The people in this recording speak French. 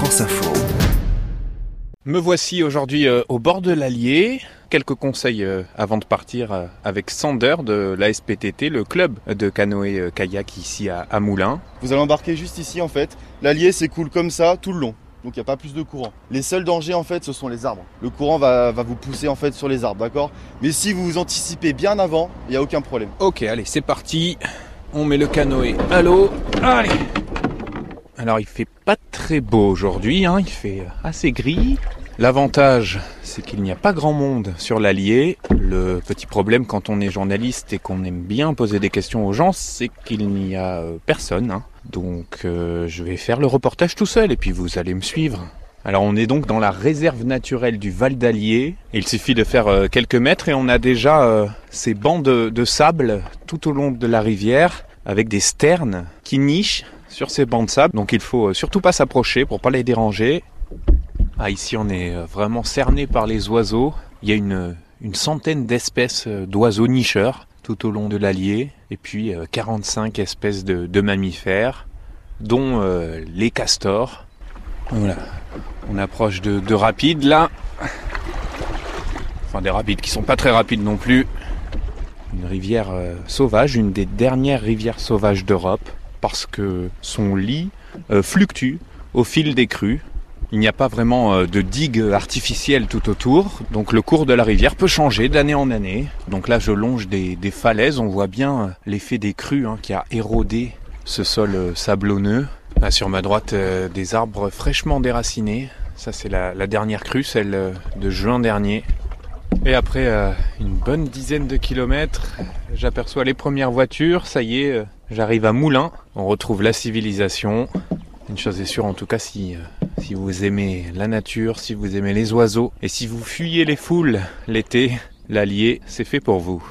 France Info. Me voici aujourd'hui euh, au bord de l'Allier. Quelques conseils euh, avant de partir euh, avec Sander de l'ASPTT, le club de canoë-kayak ici à, à Moulins. Vous allez embarquer juste ici en fait. L'Allier s'écoule comme ça tout le long. Donc il n'y a pas plus de courant. Les seuls dangers en fait ce sont les arbres. Le courant va, va vous pousser en fait sur les arbres, d'accord? Mais si vous vous anticipez bien avant, il n'y a aucun problème. Ok, allez, c'est parti. On met le canoë à l'eau. Allez Alors il fait pas très beau aujourd'hui, hein, il fait assez gris. L'avantage, c'est qu'il n'y a pas grand monde sur l'Allier. Le petit problème quand on est journaliste et qu'on aime bien poser des questions aux gens, c'est qu'il n'y a euh, personne. hein. Donc euh, je vais faire le reportage tout seul et puis vous allez me suivre. Alors on est donc dans la réserve naturelle du Val d'Allier. Il suffit de faire euh, quelques mètres et on a déjà euh, ces bancs de sable tout au long de la rivière avec des sternes qui nichent sur ces bancs de sable. Donc il faut euh, surtout pas s'approcher pour pas les déranger. Ah ici on est euh, vraiment cerné par les oiseaux. Il y a une, une centaine d'espèces euh, d'oiseaux nicheurs tout au long de l'Allier et puis euh, 45 espèces de, mammifères dont euh, les castors. Voilà. On approche de, de rapides là. Enfin des rapides qui sont pas très rapides non plus. Une rivière euh, sauvage, une des dernières rivières sauvages d'Europe, parce que son lit euh, fluctue au fil des crues. Il n'y a pas vraiment euh, de digue artificielle tout autour, donc le cours de la rivière peut changer d'année en année. Donc là je longe des, falaises, on voit bien euh, l'effet des crues hein, qui a érodé ce sol sablonneux. Sur ma droite des arbres fraîchement déracinés. Ça c'est la, dernière crue, celle de juin dernier. Et après euh, une bonne dizaine de kilomètres, j'aperçois les premières voitures. Ça y est, euh, j'arrive à Moulins. On retrouve la civilisation. Une chose est sûre, en tout cas, si, euh, si vous aimez la nature, si vous aimez les oiseaux et si vous fuyez les foules l'été, l'Allier, c'est fait pour vous.